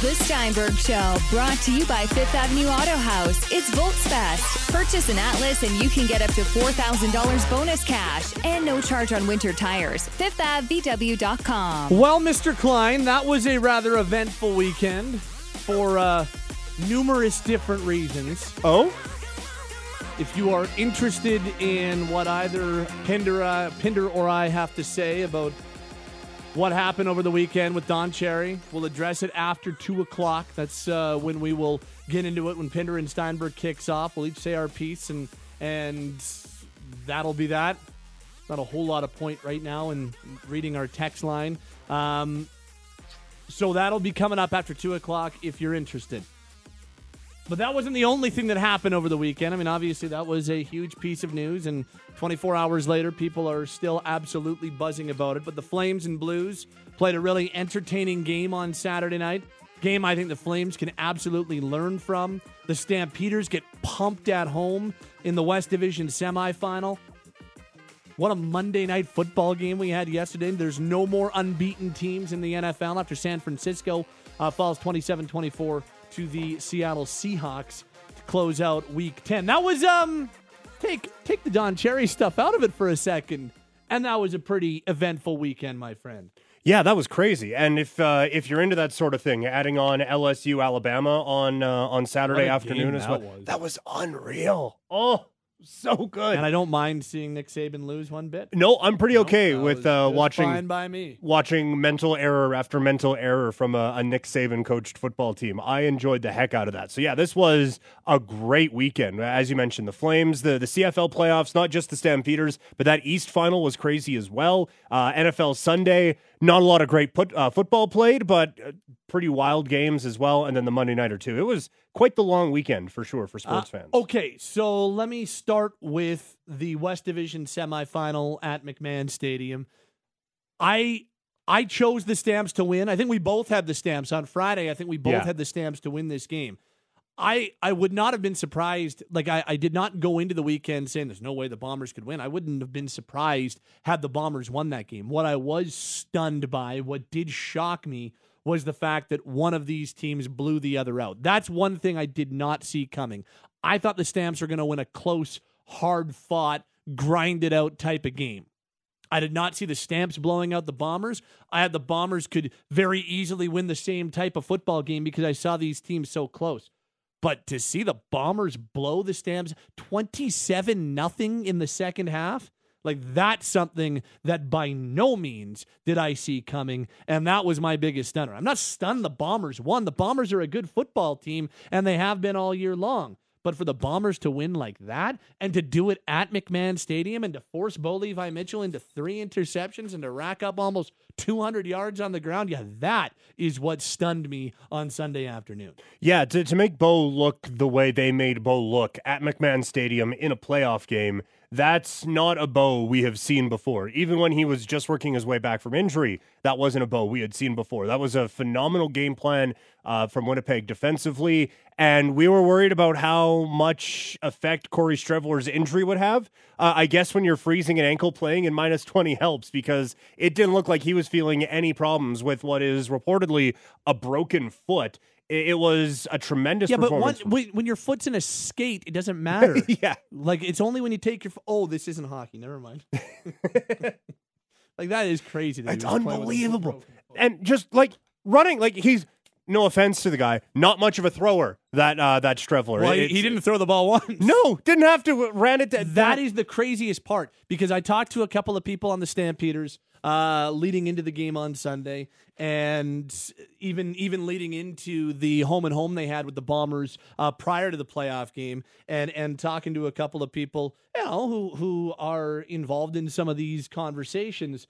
The Steinberg Show, brought to you by Fifth Avenue Auto House. It's Volksfest. Purchase an Atlas and you can get up to $4,000 bonus cash and no charge on winter tires. FifthAvVW.com. Well, Mr. Klein, that was a rather eventful weekend for uh, numerous different reasons. Oh? If you are interested in what either Pinder, uh, Pinder or I have to say about what happened over the weekend with Don Cherry. We'll address it after 2 o'clock. That's uh, when we will get into it when Pinder and Steinberg kicks off. We'll each say our piece, and and that'll be that. Not a whole lot of point right now in reading our text line. Um, so that'll be coming up after 2 o'clock if you're interested. But that wasn't the only thing that happened over the weekend. I mean, obviously, that was a huge piece of news, and 24 hours later, people are still absolutely buzzing about it. But the Flames and Blues played a really entertaining game on Saturday night. Game I think the Flames can absolutely learn from. The Stampeders get pumped at home in the West Division semifinal. What a Monday night football game we had yesterday. There's no more unbeaten teams in the NFL after San Francisco uh, falls 27 24 to the Seattle Seahawks to close out week 10. That was um take take the Don Cherry stuff out of it for a second. And that was a pretty eventful weekend, my friend. Yeah, that was crazy. And if uh, if you're into that sort of thing, adding on LSU Alabama on uh, on Saturday afternoon as well, was. that was unreal. Oh, so good. And I don't mind seeing Nick Saban lose one bit. no, I'm pretty okay That with uh, watching fine by me. watching mental error after mental error from a, a Nick Saban coached football team. I enjoyed the heck out of that. So yeah, this was a great weekend. As you mentioned, the Flames, the the CFL playoffs, not just the Stampeders, but that East final was crazy as well. Uh, NFL Sunday, not a lot of great put, uh, football played, but uh, pretty wild games as well. And then the Monday nighter too. It was quite the long weekend for sure for sports Uh, fans. Okay, so let me start with the West Division semifinal at McMahon Stadium. I I chose the Stamps to win. I think we both had the Stamps on Friday. I think we both Yeah. had the Stamps to win this game. I I would not have been surprised. Like I, I did not go into the weekend saying there's no way the Bombers could win. I wouldn't have been surprised had the Bombers won that game. What I was stunned by, what did shock me, was the fact that one of these teams blew the other out. That's one thing I did not see coming. I thought the Stamps were going to win a close, hard fought, grinded out type of game. I did not see the Stamps blowing out the Bombers. I had the Bombers could very easily win the same type of football game because I saw these teams so close. But to see the Bombers blow the Stamps 27 nothing in the second half, like that's something that by no means did I see coming. And that was my biggest stunner. I'm not stunned the Bombers won. The Bombers are a good football team and they have been all year long. But for the Bombers to win like that and to do it at McMahon Stadium and to force Bo Levi Mitchell into three interceptions and to rack up almost 200 yards on the ground, yeah, that is what stunned me on Sunday afternoon. Yeah, to, to make Bo look the way they made Bo look at McMahon Stadium in a playoff game, that's not a Bo we have seen before. Even when he was just working his way back from injury, that wasn't a Bo we had seen before. That was a phenomenal game plan uh, from Winnipeg defensively. And we were worried about how much effect Corey Streveler's injury would have. Uh, I guess when you're freezing an ankle playing in minus 20 helps because it didn't look like he was feeling any problems with what is reportedly a broken foot. It it was a tremendous Yeah, but one, when, your foot's in a skate, it doesn't matter. yeah. Like it's only when you take your. Oh, this isn't hockey. Never mind. like that is crazy. That It's was playing with a unbelievable. And just like running, like he's no offense to the guy, not much of a thrower. That uh, that Streveler. Well, he, he didn't throw the ball once. No, didn't have to. Ran it. To, That is the craziest part because I talked to a couple of people on the Stampeders uh, leading into the game on Sunday, and even even leading into the home and home they had with the Bombers uh, prior to the playoff game, and and talking to a couple of people, you know, who who are involved in some of these conversations.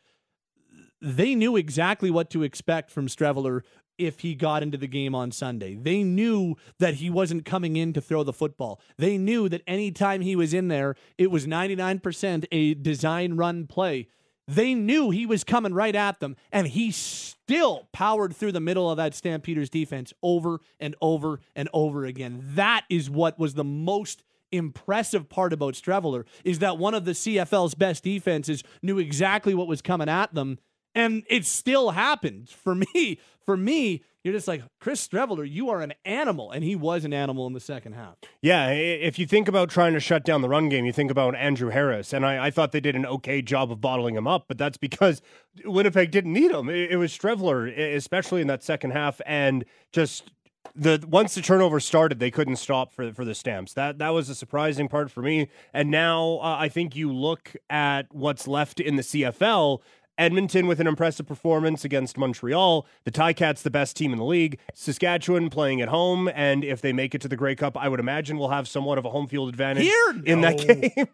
They knew exactly what to expect from Streveler if he got into the game on Sunday. They knew that he wasn't coming in to throw the football. They knew that anytime he was in there, it was 99% a design run play. They knew he was coming right at them, and he still powered through the middle of that Stampeders defense over and over and over again. That is what was the most impressive part about Streveler is that one of the CFL's best defenses knew exactly what was coming at them And it still happened. For me, for me, you're just like, Chris Streveler, you are an animal. And he was an animal in the second half. Yeah, if you think about trying to shut down the run game, you think about Andrew Harris. And I, I thought they did an okay job of bottling him up, but that's because Winnipeg didn't need him. It, it was Streveler, especially in that second half, and just the once the turnover started, they couldn't stop for for the Stamps. That that was a surprising part for me. And now uh, I think you look at what's left in the CFL. Edmonton with an impressive performance against Montreal. The Ticats, the best team in the league. Saskatchewan playing at home, and if they make it to the Grey Cup, I would imagine we'll have somewhat of a home field advantage Here? No. in that game.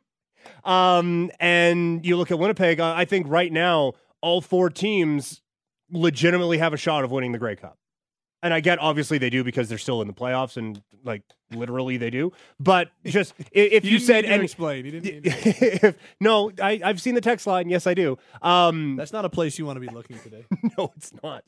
um, and you look at Winnipeg. I think right now all four teams legitimately have a shot of winning the Grey Cup and I get obviously they do because they're still in the playoffs and like literally they do. But just if you, you said and explain, you didn't. if, no, I, I've seen the text line. Yes, I do. Um, That's not a place you want to be looking today. no, it's not.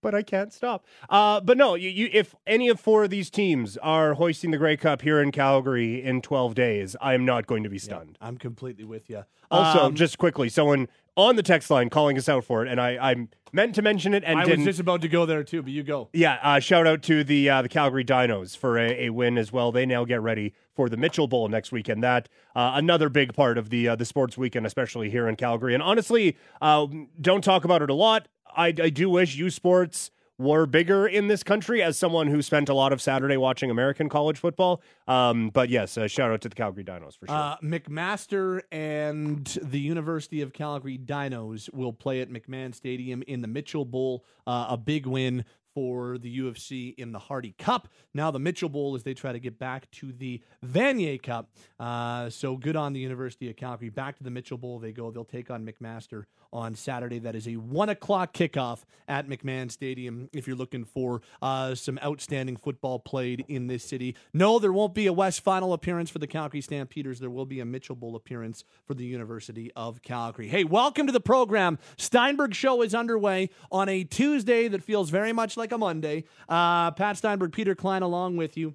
But I can't stop. Uh, but no, you, you, if any of four of these teams are hoisting the Grey Cup here in Calgary in 12 days, I am not going to be stunned. Yeah, I'm completely with you. Also, um, just quickly, someone on the text line calling us out for it, and I, I meant to mention it and I didn't. was just about to go there too, but you go. Yeah, uh, shout out to the uh, the Calgary Dinos for a, a, win as well. They now get ready for the Mitchell Bowl next weekend. That uh, another big part of the uh, the sports weekend, especially here in Calgary. And honestly, uh, don't talk about it a lot. I, I do wish U Sports were bigger in this country as someone who spent a lot of Saturday watching American college football. Um, but yes, shout out to the Calgary Dinos for sure. Uh, McMaster and the University of Calgary Dinos will play at McMahon Stadium in the Mitchell Bowl. Uh, a big win for the U of C in the Hardy Cup. Now the Mitchell Bowl as they try to get back to the Vanier Cup. Uh, so good on the University of Calgary. Back to the Mitchell Bowl they go. They'll take on McMaster on Saturday. That is a one o'clock kickoff at McMahon Stadium. If you're looking for uh, some outstanding football played in this city, no, there won't be a West Final appearance for the Calgary Stampeders. There will be a Mitchell Bowl appearance for the University of Calgary. Hey, welcome to the program. Steinberg Show is underway on a Tuesday that feels very much like like a Monday. Uh, Pat Steinberg, Peter Klein, along with you.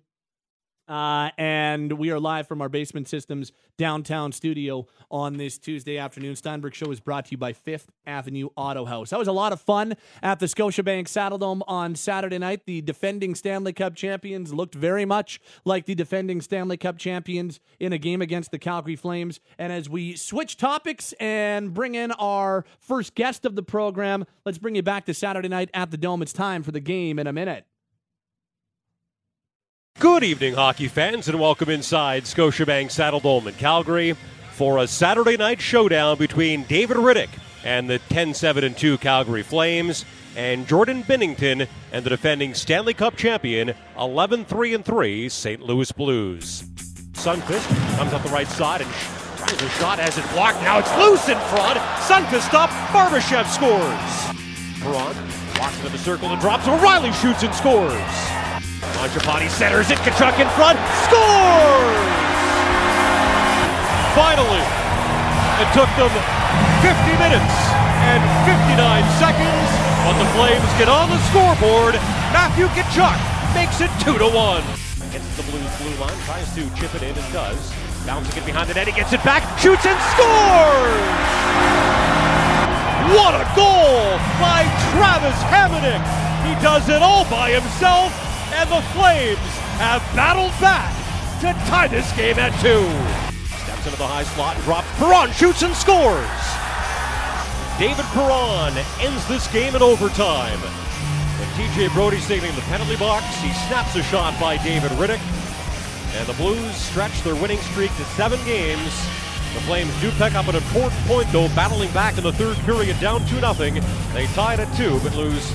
Uh, and we are live from our Basement Systems downtown studio on this Tuesday afternoon. Steinberg Show is brought to you by Fifth Avenue Auto House. That was a lot of fun at the Scotiabank Saddledome on Saturday night. The defending Stanley Cup champions looked very much like the defending Stanley Cup champions in a game against the Calgary Flames. And as we switch topics and bring in our first guest of the program, let's bring you back to Saturday night at the Dome. It's time for the game in a minute. Good evening, hockey fans, and welcome inside Scotiabank Saddledome in Calgary for a Saturday night showdown between David Rittich and the 10 7 2 Calgary Flames and Jordan Binnington and the defending Stanley Cup champion 11 3 3 St. Louis Blues. Sundqvist comes up the right side and tries a shot as it blocked. Now it's loose in front. Sundqvist stopped. Barbashev scores. Perron walks into the circle and drops. O'Reilly shoots and scores. Mangiapane centers it. Tkachuk in front. Scores! Finally, it took them 50 minutes and 59 seconds, but the Flames get on the scoreboard. Matthew Tkachuk makes it 2 to 1. Gets the Blues blue line, tries to chip it in and does. Bouncing it behind the net, he gets it back, shoots and scores! What a goal by Travis Hamonic! He does it all by himself and the Flames have battled back to tie this game at two. Steps into the high slot drops. Perron shoots and scores. David Perron ends this game in overtime. When TJ Brodie signaling the penalty box, he snaps a shot by David Rittich. And the Blues stretch their winning streak to seven games. The Flames do pick up an important point, though, battling back in the third period, down 2 0. They tied it at two, but lose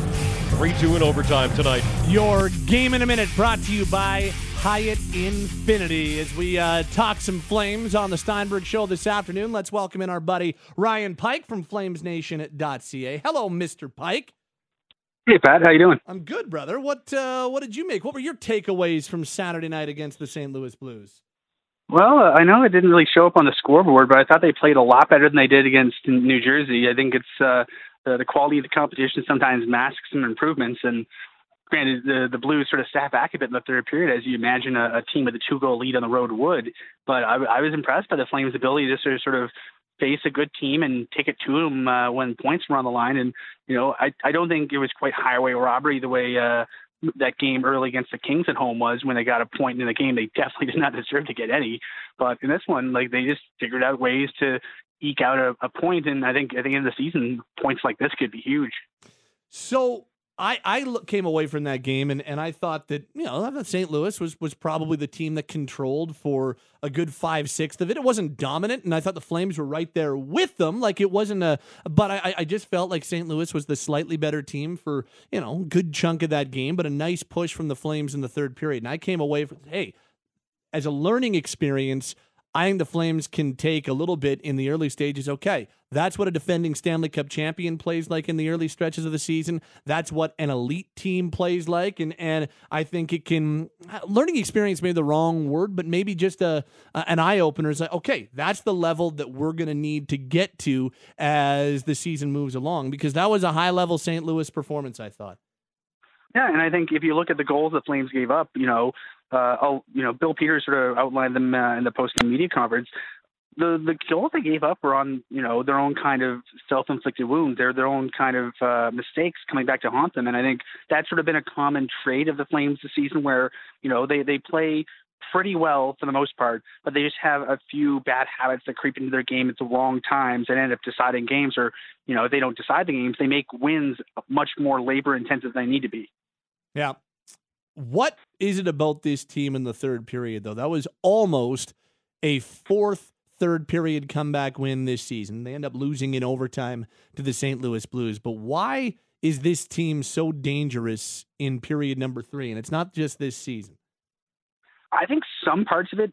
3 2 in overtime tonight. Your game in a minute brought to you by Hyatt Infiniti. As we uh, talk some Flames on the Steinberg Show this afternoon, let's welcome in our buddy Ryan Pike from FlamesNation.ca. Hello, Mr. Pike. Hey Pat, how you doing? I'm good, brother. What uh, what did you make? What were your takeaways from Saturday night against the St. Louis Blues? Well, I know it didn't really show up on the scoreboard, but I thought they played a lot better than they did against New Jersey. I think it's uh, the, the quality of the competition sometimes masks some improvements. And granted, the the Blues sort of sat back a bit in the third period, as you imagine a, a team with a two goal lead on the road would. But I, I was impressed by the Flames' ability to sort of, sort of face a good team and take it to them uh, when points were on the line. And you know, I I don't think it was quite highway robbery the way uh, that game early against the Kings at home was when they got a point in the game. They definitely did not deserve to get any. But in this one, like they just figured out ways to eke out a, a point, and I think I think in the season points like this could be huge. So I, I came away from that game and, and I thought that you know St. Louis was was probably the team that controlled for a good five sixth of it. It wasn't dominant, and I thought the Flames were right there with them. Like it wasn't a, but I I just felt like St. Louis was the slightly better team for you know good chunk of that game, but a nice push from the Flames in the third period. And I came away from hey, as a learning experience, I think the Flames can take a little bit in the early stages. Okay, that's what a defending Stanley Cup champion plays like in the early stretches of the season. That's what an elite team plays like, and and I think it can uh, learning experience maybe the wrong word, but maybe just a, a an eye opener. Is like okay, that's the level that we're going to need to get to as the season moves along because that was a high level St. Louis performance. I thought. Yeah, and I think if you look at the goals the Flames gave up, you know, uh, I'll, you know, Bill Peters sort of outlined them uh, in the post-game media conference. The the goals they gave up were on you know their own kind of self-inflicted wounds. They're their own kind of uh, mistakes coming back to haunt them, and I think that's sort of been a common trait of the Flames this season, where you know they they play pretty well for the most part, but they just have a few bad habits that creep into their game at the wrong times and end up deciding games. Or, you know, if they don't decide the games, they make wins much more labor intensive than they need to be. Yeah. What is it about this team in the third period, though? That was almost a fourth third period comeback win this season. They end up losing in overtime to the St. Louis Blues. But why is this team so dangerous in period number three? And it's not just this season. I think some parts of it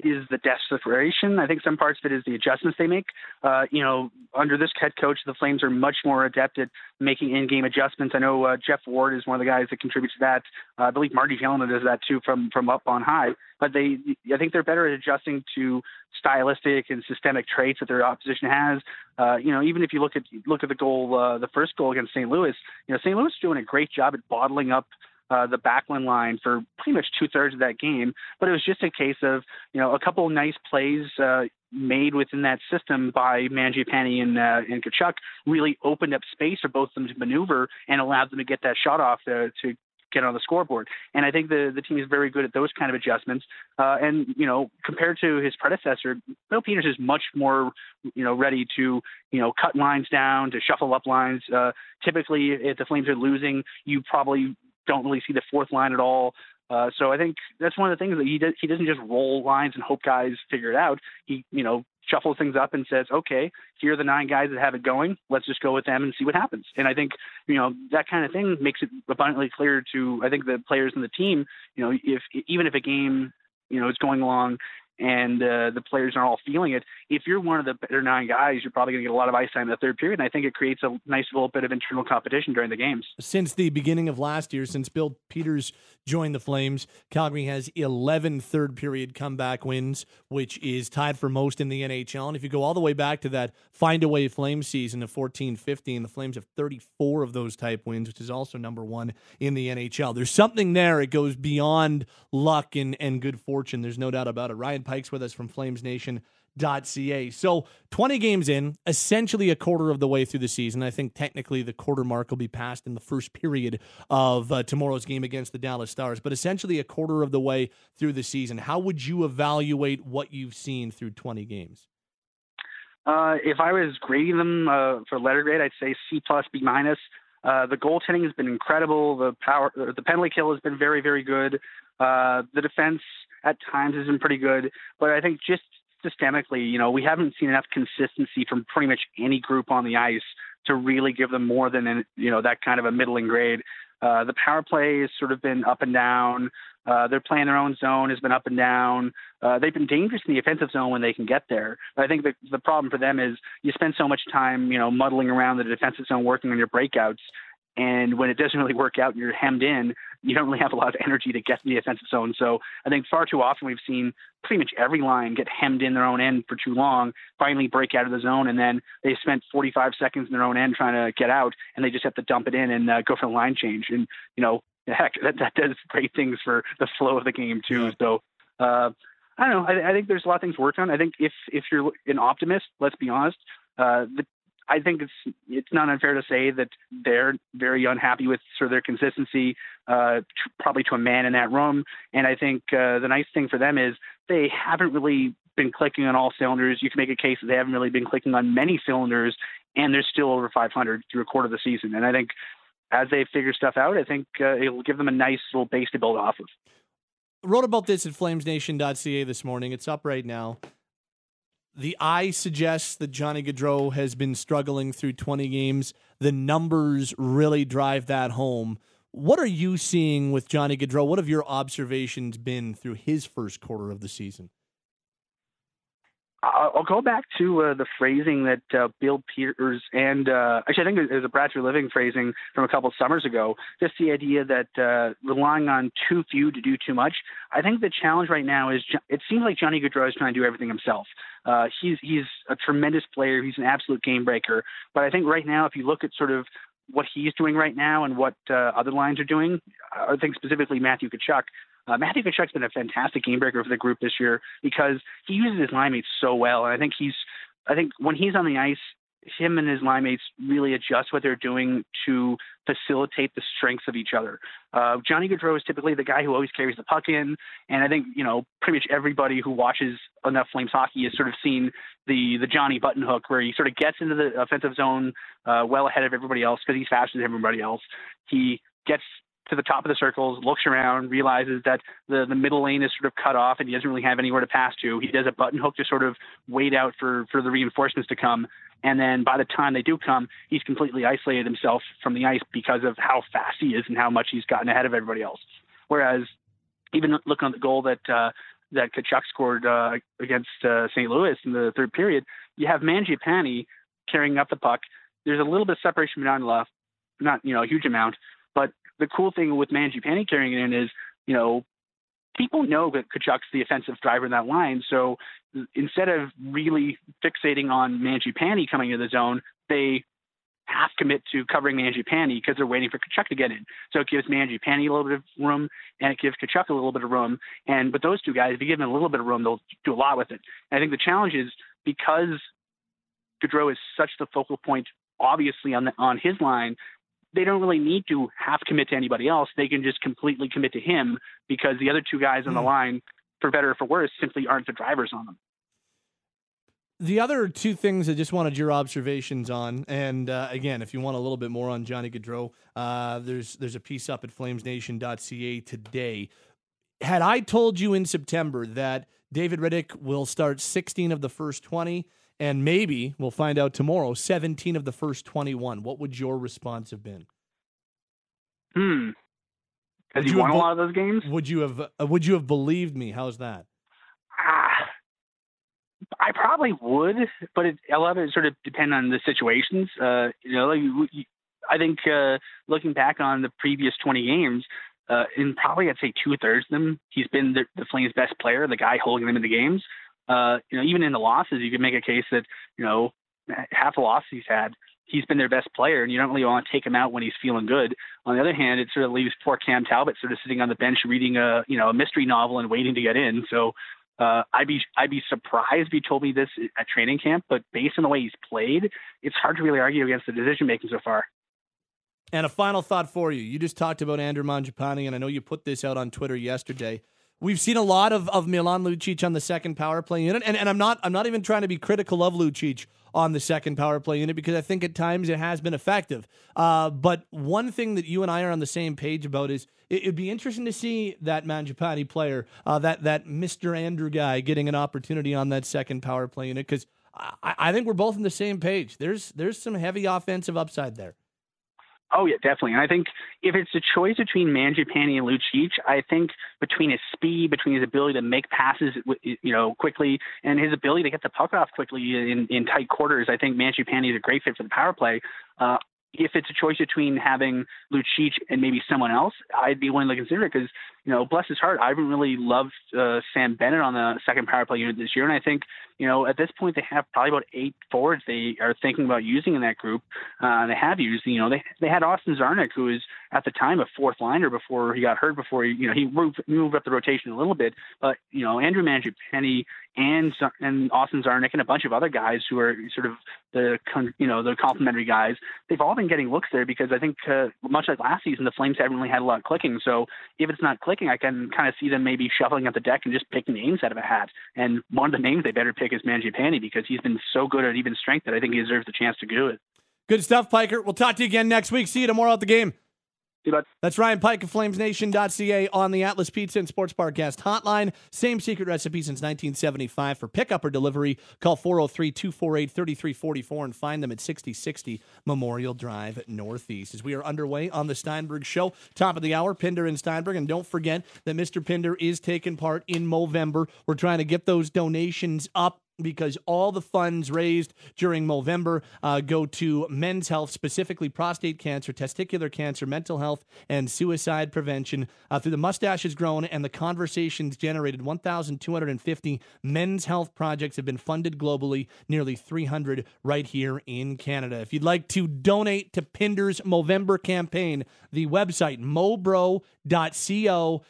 is the desperation. I think some parts of it is the adjustments they make. Uh, you know, under this head coach, the Flames are much more adept at making in-game adjustments. I know uh, Geoff Ward is one of the guys that contributes to that. Uh, I believe Marty Gelinas does that too from from up on high. But they, I think they're better at adjusting to stylistic and systemic traits that their opposition has. Uh, you know, even if you look at look at the goal, uh, the first goal against St. Louis, you know, St. Louis is doing a great job at bottling up uh, the Backlund line for pretty much two thirds of that game. But it was just a case of you know a couple nice plays uh, made within that system by Mangiapane and uh, and Tkachuk really opened up space for both of them to maneuver and allowed them to get that shot off to, to get on the scoreboard. And I think the the team is very good at those kind of adjustments. Uh, and you know, compared to his predecessor, Bill Peters is much more you know ready to you know cut lines down, to shuffle up lines. Uh, typically, if the Flames are losing, you probably don't really see the fourth line at all. Uh, so I think that's one of the things that he does. He doesn't just roll lines and hope guys figure it out. He, you know, shuffles things up and says, okay, here are the nine guys that have it going. Let's just go with them and see what happens. And I think, you know, that kind of thing makes it abundantly clear to, I think the players in the team, you know, if, even if a game, you know, is going along and uh, the players aren't all feeling it. If you're one of the better nine guys, you're probably going to get a lot of ice time in the third period. And I think it creates a nice little bit of internal competition during the games. Since the beginning of last year, since Bill Peters joined the Flames, Calgary has 11 third period comeback wins, which is tied for most in the NHL. And if you go all the way back to that find a way Flames season of 14 15, the Flames have 34 of those type wins, which is also number one in the NHL. There's something there. It goes beyond luck and, and good fortune. There's no doubt about it. Ryan Pike's with us from FlamesNation.ca. So 20 games in, essentially a quarter of the way through the season. I think technically the quarter mark will be passed in the first period of uh, tomorrow's game against the Dallas Stars, but essentially a quarter of the way through the season. How would you evaluate what you've seen through 20 games? Uh, if I was grading them uh, for letter grade, I'd say C plus, B minus. Uh, the goaltending has been incredible. The power, the penalty kill has been very, very good. Uh, the defense at times has been pretty good, but I think just systemically, you know, we haven't seen enough consistency from pretty much any group on the ice to really give them more than you know that kind of a middling grade. Uh, the power play has sort of been up and down. Uh, they're playing their own zone has been up and down. Uh, they've been dangerous in the offensive zone when they can get there. But I think the the problem for them is you spend so much time, you know, muddling around the defensive zone, working on your breakouts, and when it doesn't really work out and you're hemmed in, you don't really have a lot of energy to get to the offensive zone. So I think far too often we've seen pretty much every line get hemmed in their own end for too long, finally break out of the zone, and then they spent 45 seconds in their own end trying to get out, and they just have to dump it in and uh, go for the line change. And you know, heck, that that does great things for the flow of the game too. So. Uh, I don't know. I, I think there's a lot of things to work on. I think if if you're an optimist, let's be honest, uh, the I think it's it's not unfair to say that they're very unhappy with sort of their consistency, uh, probably to a man in that room. And I think uh, the nice thing for them is they haven't really been clicking on all cylinders. You can make a case that they haven't really been clicking on many cylinders, and they're still over 500 through a quarter of the season. And I think as they figure stuff out, I think uh, it'll give them a nice little base to build off of. wrote about this at flamesnation.ca this morning. It's up right now the eye suggests that Johnny Gaudreau has been struggling through 20 games. The numbers really drive that home. What are you seeing with Johnny Gaudreau? What have your observations been through his first quarter of the season? I'll go back to uh, the phrasing that uh, Bill Peters and uh, actually I think there's a Brad Treliving phrasing from a couple of summers ago. Just the idea that uh, relying on too few to do too much. I think the challenge right now is it seems like Johnny Gaudreau is trying to do everything himself. Uh, he's he's a tremendous player. He's an absolute game breaker. But I think right now, if you look at sort of what he's doing right now and what uh, other lines are doing, I think specifically Matthew Tkachuk. Uh, Matthew Tkachuk's been a fantastic game breaker for the group this year because he uses his line mates so well, and I think he's, I think when he's on the ice, him and his line mates really adjust what they're doing to facilitate the strengths of each other. Uh, Johnny Gaudreau is typically the guy who always carries the puck in, and I think you know pretty much everybody who watches enough Flames hockey has sort of seen the the Johnny button hook where he sort of gets into the offensive zone uh, well ahead of everybody else because he's faster than everybody else. He gets to the top of the circles, looks around, realizes that the, the middle lane is sort of cut off and he doesn't really have anywhere to pass to. He does a button hook to sort of wait out for, for the reinforcements to come. And then by the time they do come, he's completely isolated himself from the ice because of how fast he is and how much he's gotten ahead of everybody else. Whereas even looking at the goal that uh, that Tkachuk scored uh, against uh, St. Louis in the third period, you have Mangiapane carrying up the puck. There's a little bit of separation behind the left, not you know a huge amount, but the cool thing with Manji Mangiapane carrying it in is, you know, people know that Tkachuk's the offensive driver in that line. So instead of really fixating on Manji Mangiapane coming into the zone, they half commit to covering Manji Mangiapane because they're waiting for Tkachuk to get in. So it gives Manji Mangiapane a little bit of room and it gives Tkachuk a little bit of room. And with those two guys, if you give them a little bit of room, they'll do a lot with it. And I think the challenge is because Gaudreau is such the focal point obviously on the, on his line they don't really need to half commit to anybody else. They can just completely commit to him because the other two guys on the hmm. line, for better or for worse, simply aren't the drivers on them. The other two things I just wanted your observations on, and uh, again, if you want a little bit more on Johnny Gaudreau, uh, there's there's a piece up at FlamesNation.ca today. Had I told you in September that David Rittich will start 16 of the first 20 and maybe we'll find out tomorrow 17 of the first 21 what would your response have been? Hmm. Has he won a lot of those games? would you have uh, would you have believed me? How's that? Ah, i probably would but it, a lot of it sort of depend on the situations. Uh, you know you, you, i think uh, looking back on the previous 20 games uh, in probably I'd say two thirds of them, he's been the, the Flames' best player, the guy holding them in the games uh, you know, even in the losses, you could make a case that, you know, half the losses he's had, he's been their best player, and you don't really want to take him out when he's feeling good. On the other hand, it sort of leaves poor Cam Talbot sort of sitting on the bench reading a, you know, a mystery novel and waiting to get in. So uh, I'd be I'd be surprised if you told me this at training camp, but based on the way he's played, it's hard to really argue against the decision making so far. And a final thought for you. You just talked about Andrew Mangiapane, and I know you put this out on Twitter yesterday. We've seen a lot of, of Milan Lucic on the second power play unit, and, and I'm not I'm not even trying to be critical of Lucic on the second power play unit because I think at times it has been effective. Uh, but one thing that you and I are on the same page about is it, would be interesting to see that Mangiapane player, uh, that that Mr. Andrew guy, getting an opportunity on that second power play unit because I, I think we're both on the same page. There's there's some heavy offensive upside there. Oh yeah, definitely. And I think if it's a choice between Mangiapane and Lucic, I think between his speed, between his ability to make passes, you know, quickly, and his ability to get the puck off quickly in, in tight quarters, I think Mangiapane is a great fit for the power play. Uh, if it's a choice between having Lucic and maybe someone else, I'd be willing to consider it because you know, bless his heart, I haven't really loved uh, Sam Bennett on the second power play unit this year, and I think you know at this point they have probably about eight forwards they are thinking about using in that group. Uh, they have used, you know, they they had Austin Czarnik, who was at the time a fourth liner before he got hurt, before he, you know he moved moved up the rotation a little bit, but you know Andrew Mangiapane and and Austin Czarnik and a bunch of other guys who are sort of the you know the complementary guys. They've all been getting looks there because I think uh, much like last season, the Flames haven't really had a lot of clicking. So if it's not clicking, I can kind of see them maybe shuffling up the deck and just picking names out of a hat. And one of the names they better pick is Mangiapane because he's been so good at even strength that I think he deserves a chance to do it. Good stuff, Piker. We'll talk to you again next week. See you tomorrow at the game. That's Ryan Pike of FlamesNation.ca on the Atlas Pizza and Sports Bar guest hotline. Same secret recipe since 1975 for pickup or delivery. Call 403 248 3344 and find them at 6060 Memorial Drive Northeast. As we are underway on the Steinberg Show, top of the hour, Pinder and Steinberg. And don't forget that Mr. Pinder is taking part in Movember. We're trying to get those donations up because all the funds raised during Movember uh, go to men's health, specifically prostate cancer, testicular cancer, mental health, and suicide prevention. Uh, through the mustaches grown and the conversations generated, 1,250 men's health projects have been funded globally, nearly 300 right here in Canada. If you'd like to donate to Pinder's Movember campaign, the website mobro.co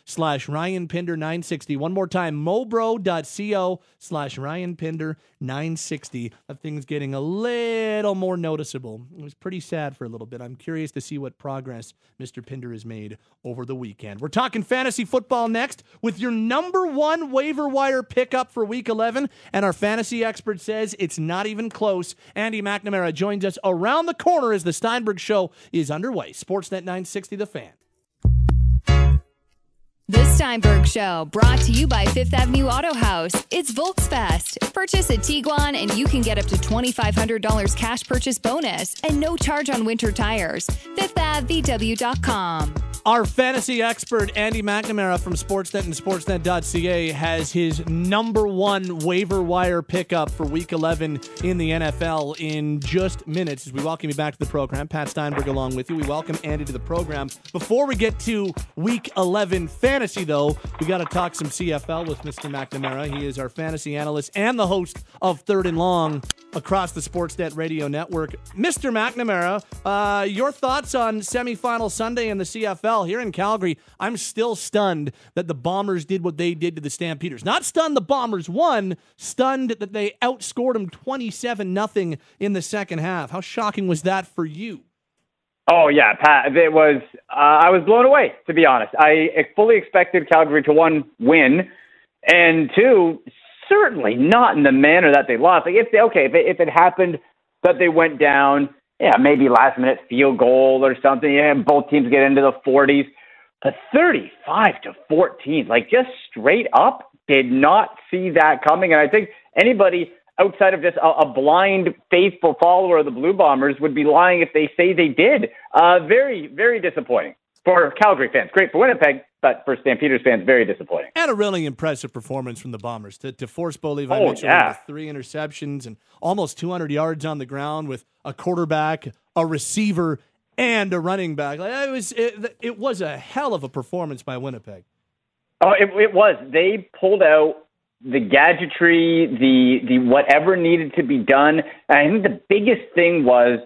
slash Ryan Pinder 960. One more time, mobro.co slash Ryan Pinder 960. That thing's getting a little more noticeable. It was pretty sad for a little bit. I'm curious to see what progress Mr. Pinder has made over the weekend. We're talking fantasy football next with your number one waiver wire pickup for week 11. And our fantasy expert says it's not even close. Andy McNamara joins us around the corner as the Steinberg Show is underway. Sportsnet 960, The Fan. The Steinberg Show, brought to you by Fifth Avenue Auto House. It's Volksfest. Purchase a Tiguan and you can get up to $2,500 cash purchase bonus and no charge on winter tires. FifthAvVW.com. Our fantasy expert, Andy McNamara from Sportsnet and Sportsnet.ca, has his number one waiver wire pickup for week 11 in the NFL in just minutes. As we welcome you back to the program, Pat Steinberg along with you. We welcome Andy to the program. Before we get to week 11 fantasy, though, we got to talk some CFL with Mr. McNamara. He is our fantasy analyst and the host of Third and Long across the Sportsnet Radio Network. Mr. McNamara, uh, your thoughts on semifinal Sunday in the CFL? Here in Calgary, I'm still stunned that the Bombers did what they did to the Stampeders. Not stunned the Bombers won, stunned that they outscored them 27 nothing in the second half. How shocking was that for you? Oh yeah, Pat. It was. Uh, I was blown away, to be honest. I fully expected Calgary to one win, and two, certainly not in the manner that they lost. Like if they okay, if it, if it happened that they went down, yeah, maybe last minute field goal or something. Yeah, both teams get into the 40s. But 35 to 14, like just straight up, did not see that coming. And I think anybody outside of just a, a blind, faithful follower of the Blue Bombers would be lying if they say they did. Uh, very, very disappointing for Calgary fans. Great for Winnipeg, but for Stampeders fans, very disappointing. And a really impressive performance from the Bombers to, to force Bo Levi Oh, Mitchell yeah. with three interceptions and almost 200 yards on the ground with a quarterback, a receiver, and a running back. Like, it was it, it was a hell of a performance by Winnipeg. Oh, it, it was. They pulled out the gadgetry, the the whatever needed to be done. And I think the biggest thing was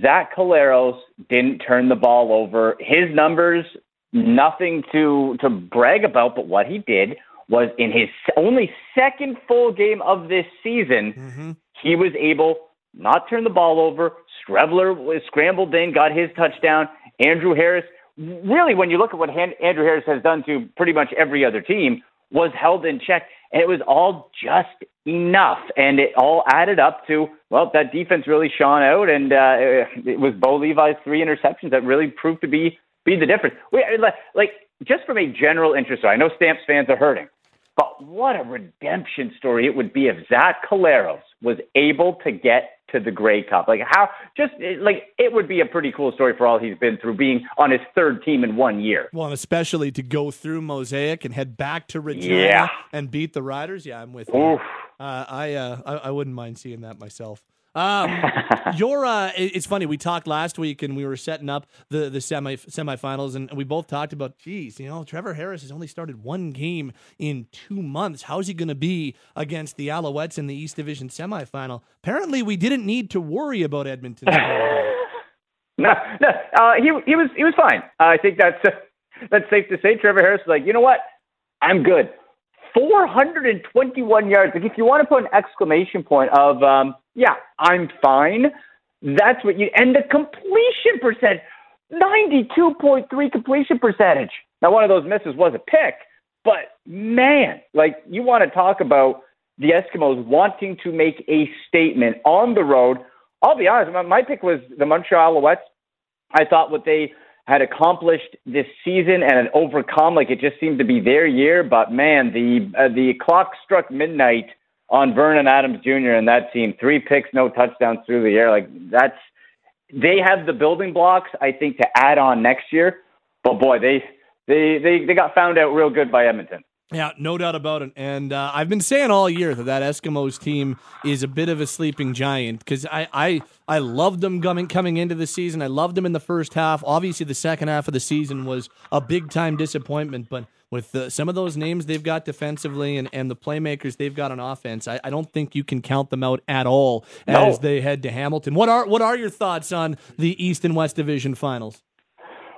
Zach Collaros didn't turn the ball over. His numbers, nothing to to brag about, but what he did was in his only second full game of this season, mm-hmm. he was able not turn the ball over. Streveler was scrambled in, got his touchdown. Andrew Harris, really, when you look at what Andrew Harris has done to pretty much every other team, was held in check. And it was all just enough. And it all added up to, well, that defense really shone out. And uh, it was Bo Levi's three interceptions that really proved to be, be the difference. We, like, just from a general interest, I know Stamps fans are hurting. But what a redemption story it would be if Zach Collaros was able to get to the Grey Cup. Like how just like it would be a pretty cool story for all he's been through being on his third team in one year. Well, and especially to go through Mosaic and head back to Regina Yeah. and beat the Riders. Yeah, I'm with you. Uh, I, uh, I I wouldn't mind seeing that myself. Um, your uh, it's funny. We talked last week, and we were setting up the the semi semifinals, and we both talked about, geez, you know, Trevor Harris has only started one game in two months. How's he going to be against the Alouettes in the East Division semifinal? Apparently, we didn't need to worry about Edmonton. no, no, uh, he he was he was fine. I think that's that's safe to say. Trevor Harris was like, you know what, I'm good. 421 yards. Like if you want to put an exclamation point of, um, yeah, I'm fine. That's what you. And the completion percent, 92.3 completion percentage. Now one of those misses was a pick, but man, like you want to talk about the Eskimos wanting to make a statement on the road. I'll be honest, my pick was the Montreal Alouettes. I thought what they had accomplished this season and had overcome. Like it just seemed to be their year. But man, the uh, the clock struck midnight on Vernon Adams Jr. and that team. Three picks, no touchdowns through the air. Like that's they have the building blocks, I think, to add on next year. But boy, they they they, they got found out real good by Edmonton. Yeah, no doubt about it. And uh, I've been saying all year that that Eskimos team is a bit of a sleeping giant because I, I I loved them coming coming into the season. I loved them in the first half. Obviously, the second half of the season was a big time disappointment. But with the, some of those names they've got defensively and, and the playmakers they've got on offense, I, I don't think you can count them out at all no. as they head to Hamilton. What are what are your thoughts on the East and West Division finals?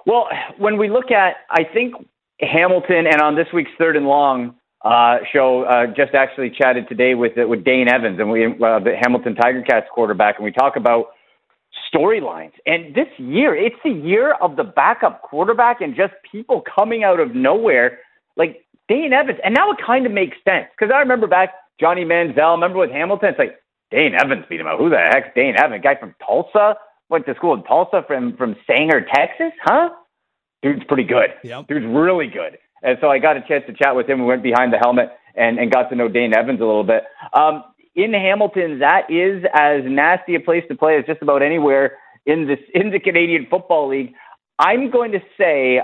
Well, when we look at, I think Hamilton, and on this week's third and long uh, show, uh, just actually chatted today with with Dane Evans and we uh, the Hamilton Tiger Cats quarterback, and we talk about storylines. And this year, it's the year of the backup quarterback and just people coming out of nowhere, like Dane Evans. And now it kind of makes sense because I remember back Johnny Manziel. Remember with Hamilton, it's like Dane Evans beat him out. Who the heck's Dane Evans? Guy from Tulsa went to school in Tulsa from from Sanger, Texas, huh? Dude's pretty good. Yep. Dude's really good. And so I got a chance to chat with him. We went behind the helmet and, and got to know Dane Evans a little bit. Um, in Hamilton, that is as nasty a place to play as just about anywhere in this in the Canadian Football League. I'm going to say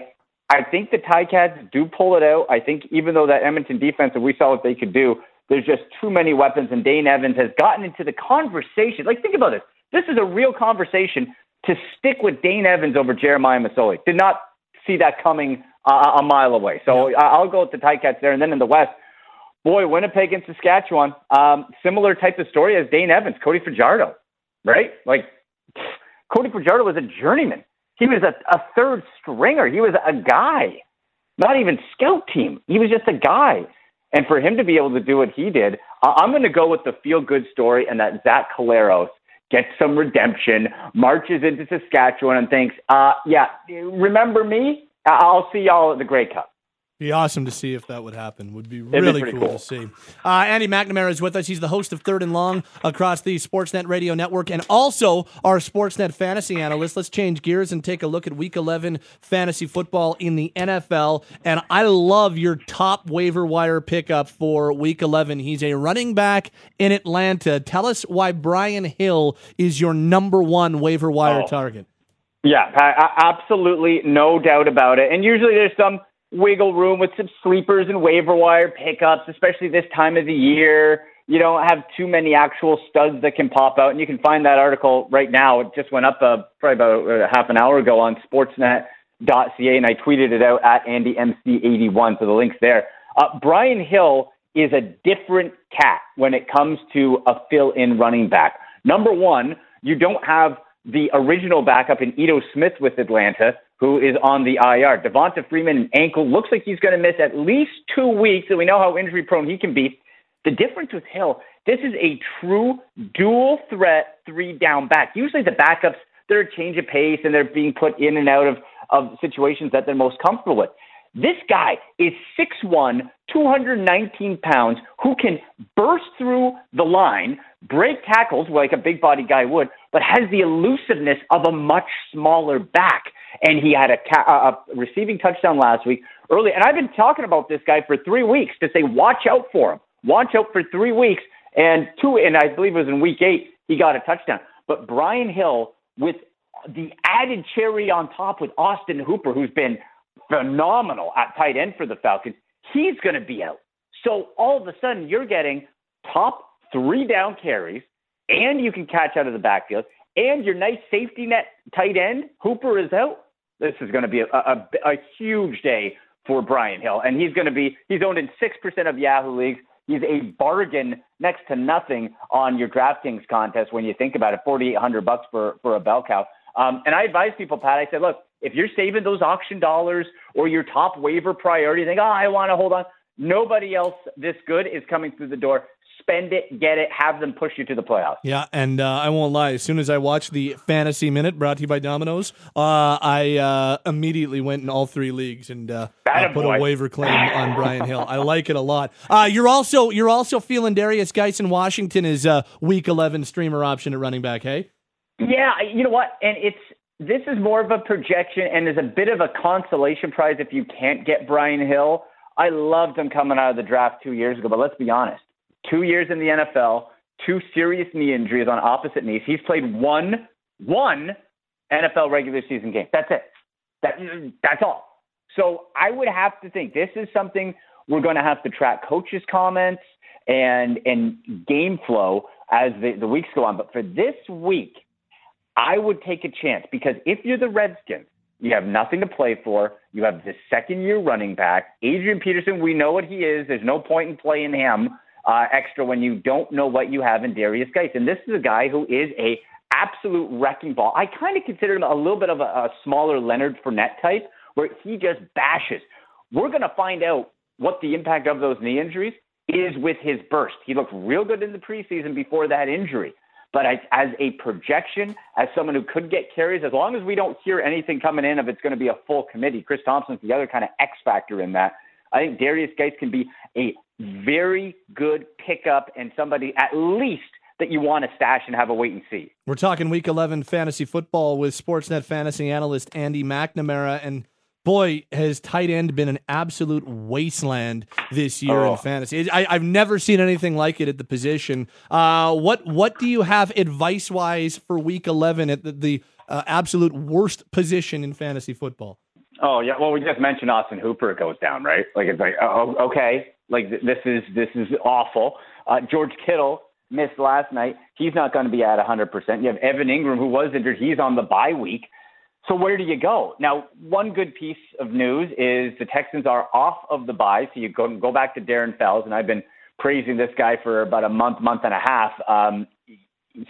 I think the Ticats do pull it out. I think even though that Edmonton defense, and we saw what they could do, there's just too many weapons, and Dane Evans has gotten into the conversation. Like, think about this. This is a real conversation to stick with Dane Evans over Jeremiah Masoli. Did not see that coming uh, a mile away. So yeah. I'll go with the Ticats there. And then in the West, boy, Winnipeg and Saskatchewan, um, similar type of story as Dane Evans, Cody Fajardo, right? Like Cody Fajardo was a journeyman. He was a, a third stringer. He was a guy, not even scout team. He was just a guy. And for him to be able to do what he did, I'm going to go with the feel good story and that Zach Collaros gets some redemption, marches into Saskatchewan, and thinks, uh, yeah, remember me? I'll see y'all at the Grey Cup. Be awesome to see if that would happen. Would be really be cool, cool, to see. Uh, Andy McNamara is with us. He's the host of Third and Long across the Sportsnet Radio Network and also our Sportsnet fantasy analyst. Let's change gears and take a look at Week 11 fantasy football in the NFL. And I love your top waiver wire pickup for Week 11. He's a running back in Atlanta. Tell us why Brian Hill is your number one waiver wire oh. target. Yeah, absolutely, no doubt about it. And usually there's some wiggle room with some sleepers and waiver wire pickups, especially this time of the year. You don't have too many actual studs that can pop out, and you can find that article right now. It just went up uh, probably about uh, half an hour ago on Sportsnet.ca, and I tweeted it out at AndyMC81, so the link's there. Uh, Brian Hill is a different cat when it comes to a fill-in running back. Number one, you don't have the original backup in Ito Smith with Atlanta, who is on the IR. Devonta Freeman an ankle looks like he's going to miss at least two weeks, and we know how injury prone he can be. The difference with Hill, this is a true dual threat three down back. Usually the backups, they're a change of pace and they're being put in and out of, of situations that they're most comfortable with. This guy is 6'1, 219 pounds, who can burst through the line, break tackles like a big body guy would, but has the elusiveness of a much smaller back and he had a, ca- a receiving touchdown last week early. And I've been talking about this guy for three weeks to say, watch out for him. Watch out for three weeks. And two, and I believe it was in week eight, he got a touchdown. But Brian Hill, with the added cherry on top with Austin Hooper, who's been phenomenal at tight end for the Falcons, he's going to be out. So all of a sudden, you're getting top three down carries and you can catch out of the backfield, and your nice safety net tight end Hooper is out. This is going to be a, a, a huge day for Brian Hill, and he's going to be he's owned in six percent of Yahoo leagues. He's a bargain next to nothing on your DraftKings contest when you think about it. Forty eight hundred bucks for for a bell cow. Um, and I advise people, Pat. I said, look, if you're saving those auction dollars or your top waiver priority, think, oh, I want to hold on. Nobody else this good is coming through the door spend it, get it, have them push you to the playoffs. Yeah, and uh, I won't lie. As soon as I watched the Fantasy Minute brought to you by Domino's, uh, I uh, immediately went in all three leagues and uh, put a waiver claim on Brian Hill. I like it a lot. Uh, you're also you're also feeling Darius in Washington is a Week 11 streamer option at running back. Hey. Yeah, you know what? And it's this is more of a projection and is a bit of a consolation prize if you can't get Brian Hill. I loved him coming out of the draft two years ago, but let's be honest two years in the NFL, two serious knee injuries on opposite knees. He's played one one NFL regular season game. That's it. That, that's all. So I would have to think this is something we're going to have to track coaches' comments and and game flow as the, the weeks go on. But for this week, I would take a chance because if you're the Redskins, you have nothing to play for. You have the second year running back. Adrian Peterson, we know what he is. There's no point in playing him uh, extra when you don't know what you have in Darius Guice. And this is a guy who is a absolute wrecking ball. I kind of consider him a little bit of a, a smaller Leonard Fournette type, where he just bashes. We're going to find out what the impact of those knee injuries is with his burst. He looked real good in the preseason before that injury. But as, as a projection, as someone who could get carries, as long as we don't hear anything coming in of it's going to be a full committee, Chris Thompson's the other kind of X factor in that. I think Darius Guice can be a very good pickup and somebody at least that you want to stash and have a wait and see. We're talking week 11 fantasy football with Sportsnet fantasy analyst Andy McNamara. And boy, has tight end been an absolute wasteland this year oh. in fantasy. I, have never seen anything like it at the position. Uh, what, what do you have advice wise for week 11 at the, the uh, absolute worst position in fantasy football? Oh yeah, well we just mentioned Austin Hooper it goes down, right? Like it's like oh, okay, like this is this is awful. Uh, George Kittle missed last night. He's not going to be at 100%. You have Evan Engram who was injured. He's on the bye week. So where do you go? Now, one good piece of news is the Texans are off of the bye, so you go go back to Darren Fells, and I've been praising this guy for about a month, month and a half. Um,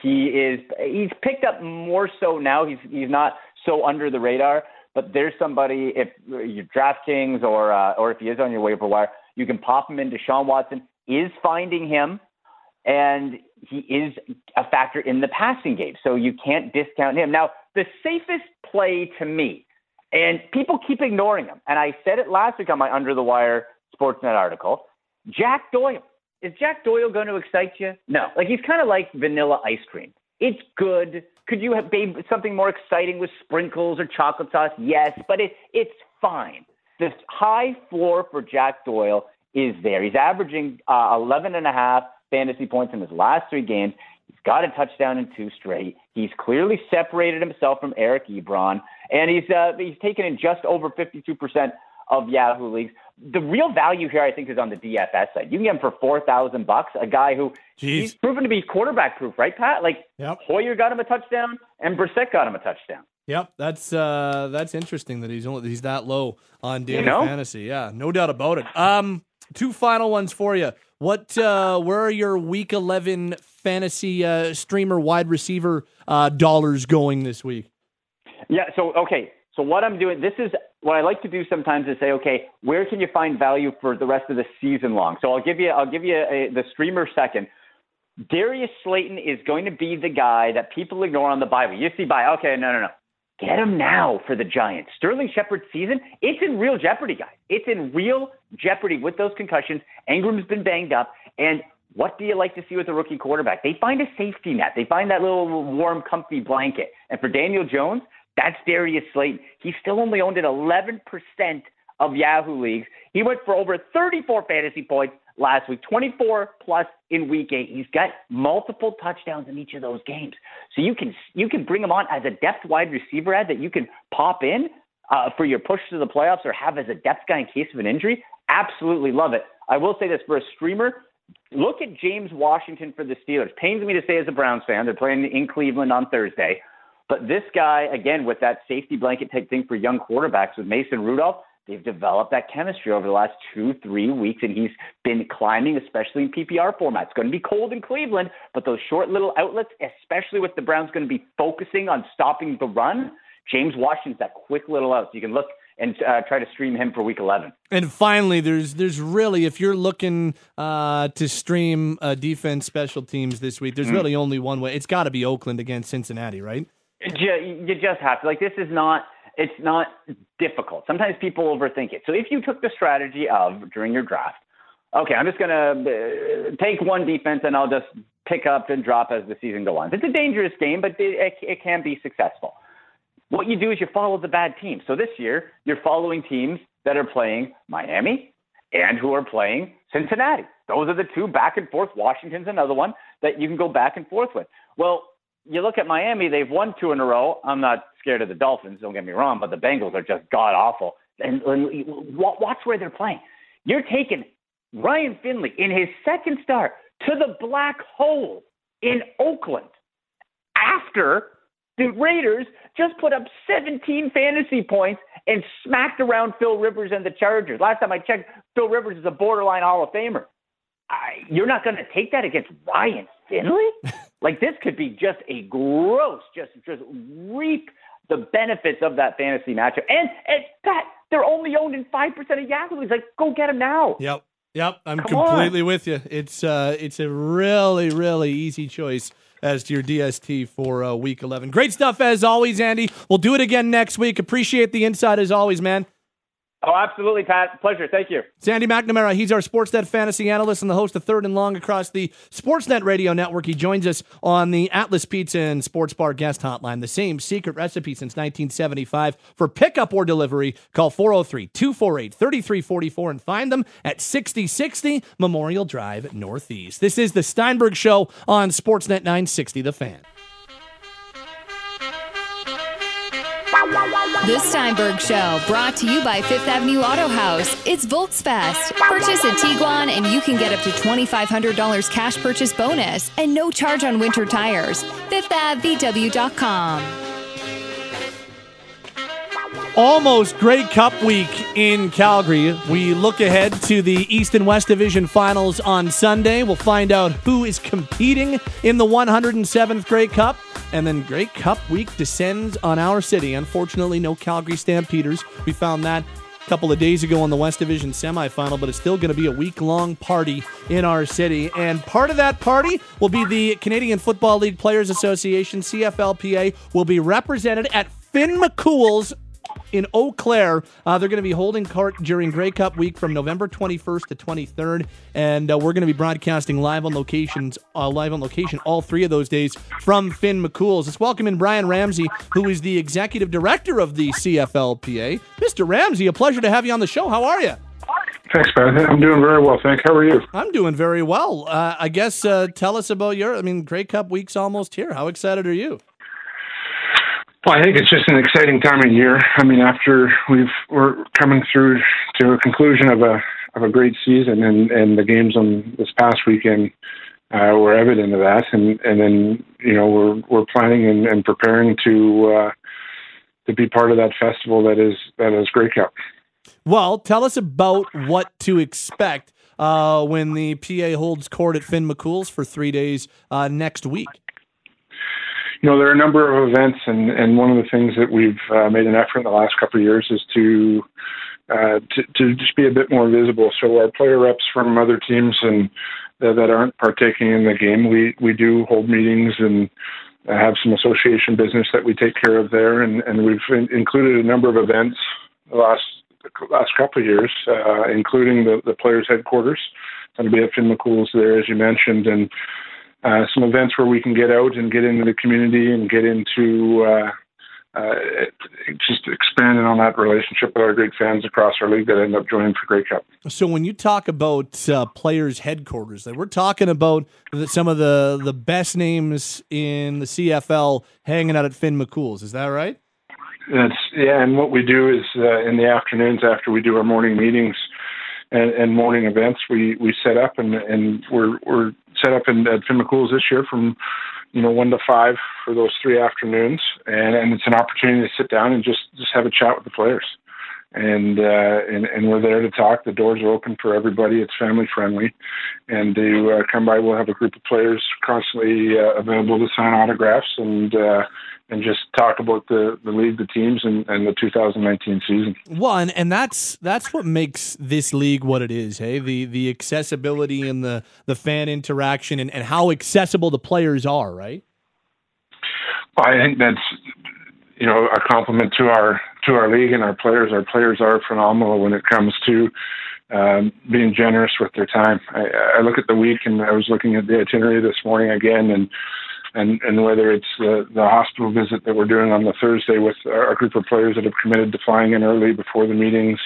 he is he's picked up more so now. He's he's not so under the radar. But there's somebody if you're DraftKings or uh, or if he is on your waiver wire, you can pop him into Sean Watson is finding him, and he is a factor in the passing game. So you can't discount him. Now the safest play to me, and people keep ignoring him, and I said it last week on my Under the Wire Sportsnet article. Jack Doyle. Is Jack Doyle going to excite you? No. Like he's kind of like vanilla ice cream. It's good. Could you have made something more exciting with sprinkles or chocolate sauce? Yes, but it, it's fine. The high floor for Jack Doyle is there. He's averaging uh, 11 and a half fantasy points in his last three games. He's got a touchdown in two straight. He's clearly separated himself from Eric Ebron, and he's uh, he's taken in just over 52 percent of Yahoo leagues. The real value here, I think, is on the DFS side. You can get him for four thousand bucks. A guy who Jeez. he's proven to be quarterback proof, right, Pat? Like yep. Hoyer got him a touchdown, and Brissett got him a touchdown. Yep, that's uh, that's interesting that he's only he's that low on daily you know? fantasy. Yeah, no doubt about it. Um, two final ones for you. What uh, where are your week eleven fantasy uh, streamer wide receiver uh, dollars going this week? Yeah, so okay, so what I'm doing, this is what I like to do sometimes is say, okay, where can you find value for the rest of the season long? So I'll give you, I'll give you a, the streamer second. Darius Slayton is going to be the guy that people ignore on the bye week. You see bye, okay, no, no, no. Get him now for the Giants. Sterling Shepard's season, it's in real jeopardy, guys. It's in real jeopardy with those concussions. Engram's been banged up. And what do you like to see with a rookie quarterback? They find a safety net. They find that little warm, comfy blanket. And for Daniel Jones, that's Darius Slayton. He's still only owned in 11% of Yahoo leagues. He went for over 34 fantasy points last week, 24 plus in week eight. He's got multiple touchdowns in each of those games. So you can you can bring him on as a depth wide receiver ad that you can pop in uh, for your push to the playoffs or have as a depth guy in case of an injury. Absolutely love it. I will say this for a streamer, look at James Washington for the Steelers. Pains me to say as a Browns fan, they're playing in Cleveland on Thursday. But this guy, again, with that safety blanket type thing for young quarterbacks with Mason Rudolph, they've developed that chemistry over the last two, three weeks, and he's been climbing, especially in PPR format. It's going to be cold in Cleveland, but those short little outlets, especially with the Browns going to be focusing on stopping the run, James Washington's that quick little out. So you can look and uh, try to stream him for week 11. And finally, there's there's really if you're looking uh, to stream uh, defense special teams this week, there's mm really only one way. It's got to be Oakland against Cincinnati, right? You just have to. Like this is not. It's not difficult. Sometimes people overthink it. So if you took the strategy of during your draft, okay, I'm just going to uh, take one defense and I'll just pick up and drop as the season goes on. It's a dangerous game, but it, it, it can be successful. What you do is you follow the bad teams. So this year, you're following teams that are playing Miami and who are playing Cincinnati. Those are the two back and forth. Washington's another one that you can go back and forth with. Well, you look at Miami, they've won two in a row. I'm not scared of the Dolphins, don't get me wrong, but the Bengals are just god awful. And, and watch where they're playing. You're taking Ryan Finley in his second start to the black hole in Oakland after the Raiders just put up 17 fantasy points and smacked around Phil Rivers and the Chargers. Last time I checked, Phil Rivers is a borderline Hall of Famer. I, you're not going to take that against Ryan Finley? like this could be just a gross, just just reap the benefits of that fantasy matchup. And and Pat, they're only owned in five percent of Yahoo leagues. Like, go get them now. Yep, yep. I'm Come completely on. with you. It's uh, it's a really really easy choice as to your DST for uh, week 11. Great stuff as always, Andy. We'll do it again next week. Appreciate the insight as always, man. Oh, absolutely, Pat. Pleasure. Thank you. Sandy McNamara, he's our Sportsnet fantasy analyst and the host of Third and Long across the Sportsnet radio network. He joins us on the Atlas Pizza and Sports Bar guest hotline, the same secret recipe since 1975. For pickup or delivery, call 403 248 3344 and find them at 6060 Memorial Drive Northeast. This is the Steinberg Show on Sportsnet 960, The Fan. The Steinberg Show, brought to you by Fifth Avenue Auto House. It's Volksfest. Purchase a Tiguan and you can get up to $2,500 cash purchase bonus and no charge on winter tires. FifthAvVW.com. Almost Grey Cup week in Calgary. We look ahead to the East and West Division finals on Sunday. We'll find out who is competing in the 107th Grey Cup. And then Grey Cup week descends on our city. Unfortunately, no Calgary Stampeders. We found that a couple of days ago on the West Division semifinal, but it's still going to be a week long party in our city. And part of that party will be the Canadian Football League Players Association, CFLPA, will be represented at Finn McCool's in Eau Claire. Uh, they're going to be holding court during Grey Cup week from November 21st to 23rd, and uh, we're going to be broadcasting live on locations, uh, live on location all three of those days from Finn McCool's. Let's welcome in Brian Ramsay, who is the executive director of the CFLPA. Mr. Ramsay, a pleasure to have you on the show. How are you? Thanks, Ben. I'm doing very well. Thank. How are you? I'm doing very well. Uh, I guess uh, tell us about your. I mean, Grey Cup week's almost here. How excited are you? Well, I think it's just an exciting time of year. I mean, after we've we're coming through to a conclusion of a of a great season, and and the games on this past weekend uh, were evident of that, and and then you know we're we're planning and, and preparing to uh, to be part of that festival that is that is Grey Cup. Well, tell us about what to expect uh, when the PA holds court at Finn McCool's for three days uh, next week you know, there are a number of events, and, and one of the things that we've uh, made an effort in the last couple of years is to, uh, to to just be a bit more visible. So our player reps from other teams and uh, that aren't partaking in the game, we we do hold meetings and have some association business that we take care of there, and, and we've in, included a number of events the last last couple of years, uh, including the the players' headquarters. Going to be at Finn McCool's there, as you mentioned, and uh, some events where we can get out and get into the community and get into uh, uh, just expanding on that relationship with our great fans across our league that end up joining for Grey Cup. So when you talk about uh, players' headquarters, we're talking about some of the the best names in the CFL hanging out at Finn McCool's. Is that right? That's yeah. And what we do is uh, in the afternoons after we do our morning meetings and, and morning events we we set up, and and we're we're set up in at Finn this year from you know one to five for those three afternoons, and and it's an opportunity to sit down and just just have a chat with the players and uh, and and we're there to talk. The doors are open for everybody. It's family friendly, and to uh, come by, we'll have a group of players constantly uh, available to sign autographs and uh, and just talk about the the league, the teams, and, and the 2019 season. One, and that's that's what makes this league what it is. Hey, the the accessibility and the the fan interaction and, and how accessible the players are. Right. Well, I think that's you know a compliment to our to our league and our players. Our players are phenomenal when it comes to um, being generous with their time. I, I look at the week, and I was looking at the itinerary this morning again, and and and whether it's the the hospital visit that we're doing on the Thursday with our group of players that have committed to flying in early before the meetings.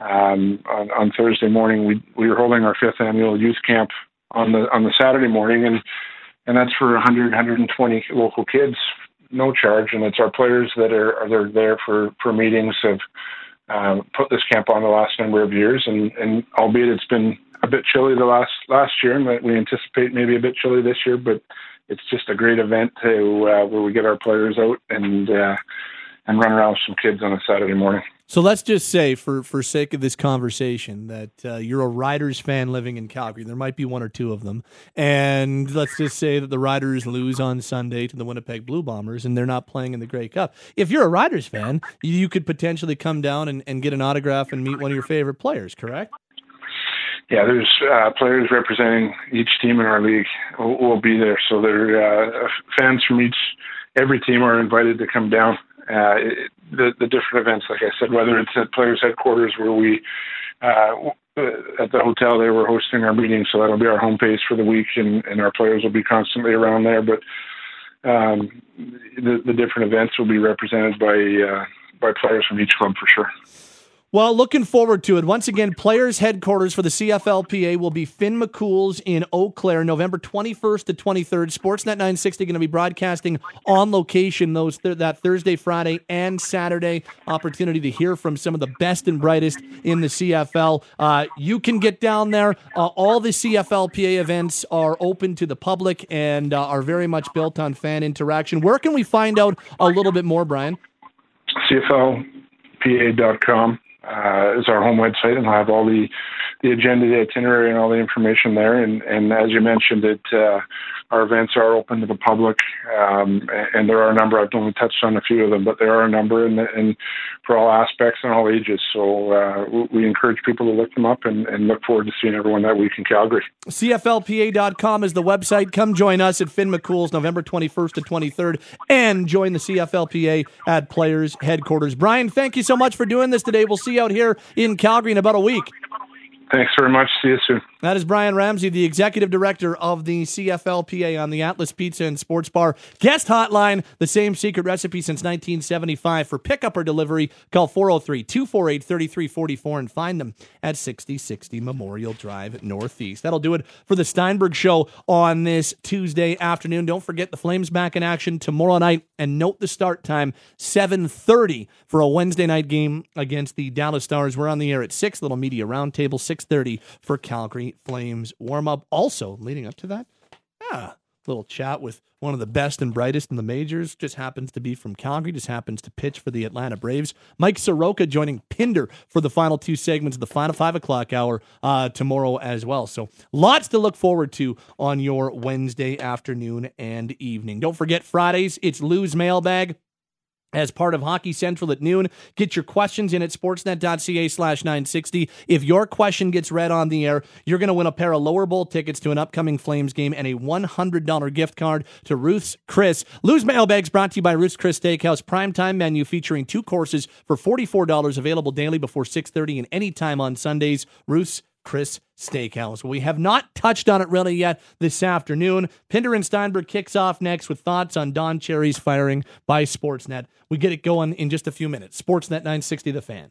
Um, on, on Thursday morning, we we were holding our fifth annual youth camp on the on the Saturday morning, and and that's for 100 120 local kids no charge, and it's our players that are, are there for for meetings have um, put this camp on the last number of years, and and albeit it's been a bit chilly the last last year, and we anticipate maybe a bit chilly this year, but it's just a great event to uh, where we get our players out and uh, and run around with some kids on a Saturday morning. So let's just say, for for sake of this conversation, that uh, you're a Riders fan living in Calgary. There might be one or two of them, and let's just say that the Riders lose on Sunday to the Winnipeg Blue Bombers, and they're not playing in the Grey Cup. If you're a Riders fan, you could potentially come down and, and get an autograph and meet one of your favorite players. Correct? Yeah, there's uh, players representing each team in our league will, will be there. So there, uh, fans from each every team are invited to come down uh, the the different events, like I said, whether it's at players' headquarters where we uh, at the hotel they were hosting our meetings, so that'll be our home base for the week, and, and our players will be constantly around there. But um, the the different events will be represented by uh, by players from each club for sure. Well, looking forward to it. Once again, players' headquarters for the CFLPA will be Finn McCool's in Eau Claire, November 21st to 23rd. Sportsnet 960 going to be broadcasting on location those th- that Thursday, Friday, and Saturday. Opportunity to hear from some of the best and brightest in the CFL. Uh, you can get down there. Uh, all the CFLPA events are open to the public and uh, are very much built on fan interaction. Where can we find out a little bit more, Brian? CFLPA.com uh, is our home website, and I'll have all the the agenda, the itinerary, and all the information there. And, and as you mentioned, it uh, our events are open to the public, um, and there are a number. I've only touched on a few of them, but there are a number, and, and for all aspects and all ages. So uh, we encourage people to look them up, and, and look forward to seeing everyone that week in Calgary. CFLPA.com is the website. Come join us at Finn McCool's November 21st to 23rd, and join the CFLPA at Players Headquarters. Brian, thank you so much for doing this today. We'll see you out here in Calgary in about a week. Thanks very much. See you soon. That is Brian Ramsay, the executive director of the CFLPA on the Atlas Pizza and Sports Bar guest hotline. The same secret recipe since 1975 for pickup or delivery. Call 403 248 3344 and find them at 6060 Memorial Drive Northeast. That'll do it for the Steinberg Show on this Tuesday afternoon. Don't forget the Flames back in action tomorrow night and note the start time 7:30 for a Wednesday night game against the Dallas Stars. We're on the air at 6 little media roundtable 6:30 for Calgary Flames warm up. Also, leading up to that, ah, little chat with one of the best and brightest in the majors. Just happens to be from Calgary, just happens to pitch for the Atlanta Braves. Mike Soroka joining Pinder for the final two segments of the final five o'clock hour uh, tomorrow as well. So lots to look forward to on your Wednesday afternoon and evening. Don't forget Fridays, it's Lou's mailbag as part of Hockey Central at noon. Get your questions in at sportsnet.ca slash 960. If your question gets read on the air, you're going to win a pair of lower bowl tickets to an upcoming Flames game and a $100 gift card to Ruth's Chris. Lou's Mailbags brought to you by Ruth's Chris Steakhouse. Primetime menu featuring two courses for $44 available daily before 630 and anytime on Sundays. Ruth's Chris Steakhouse. We have not touched on it really yet this afternoon. Pinder and Steinberg kicks off next with thoughts on Don Cherry's firing by Sportsnet. We get it going in just a few minutes. Sportsnet 960 The Fan.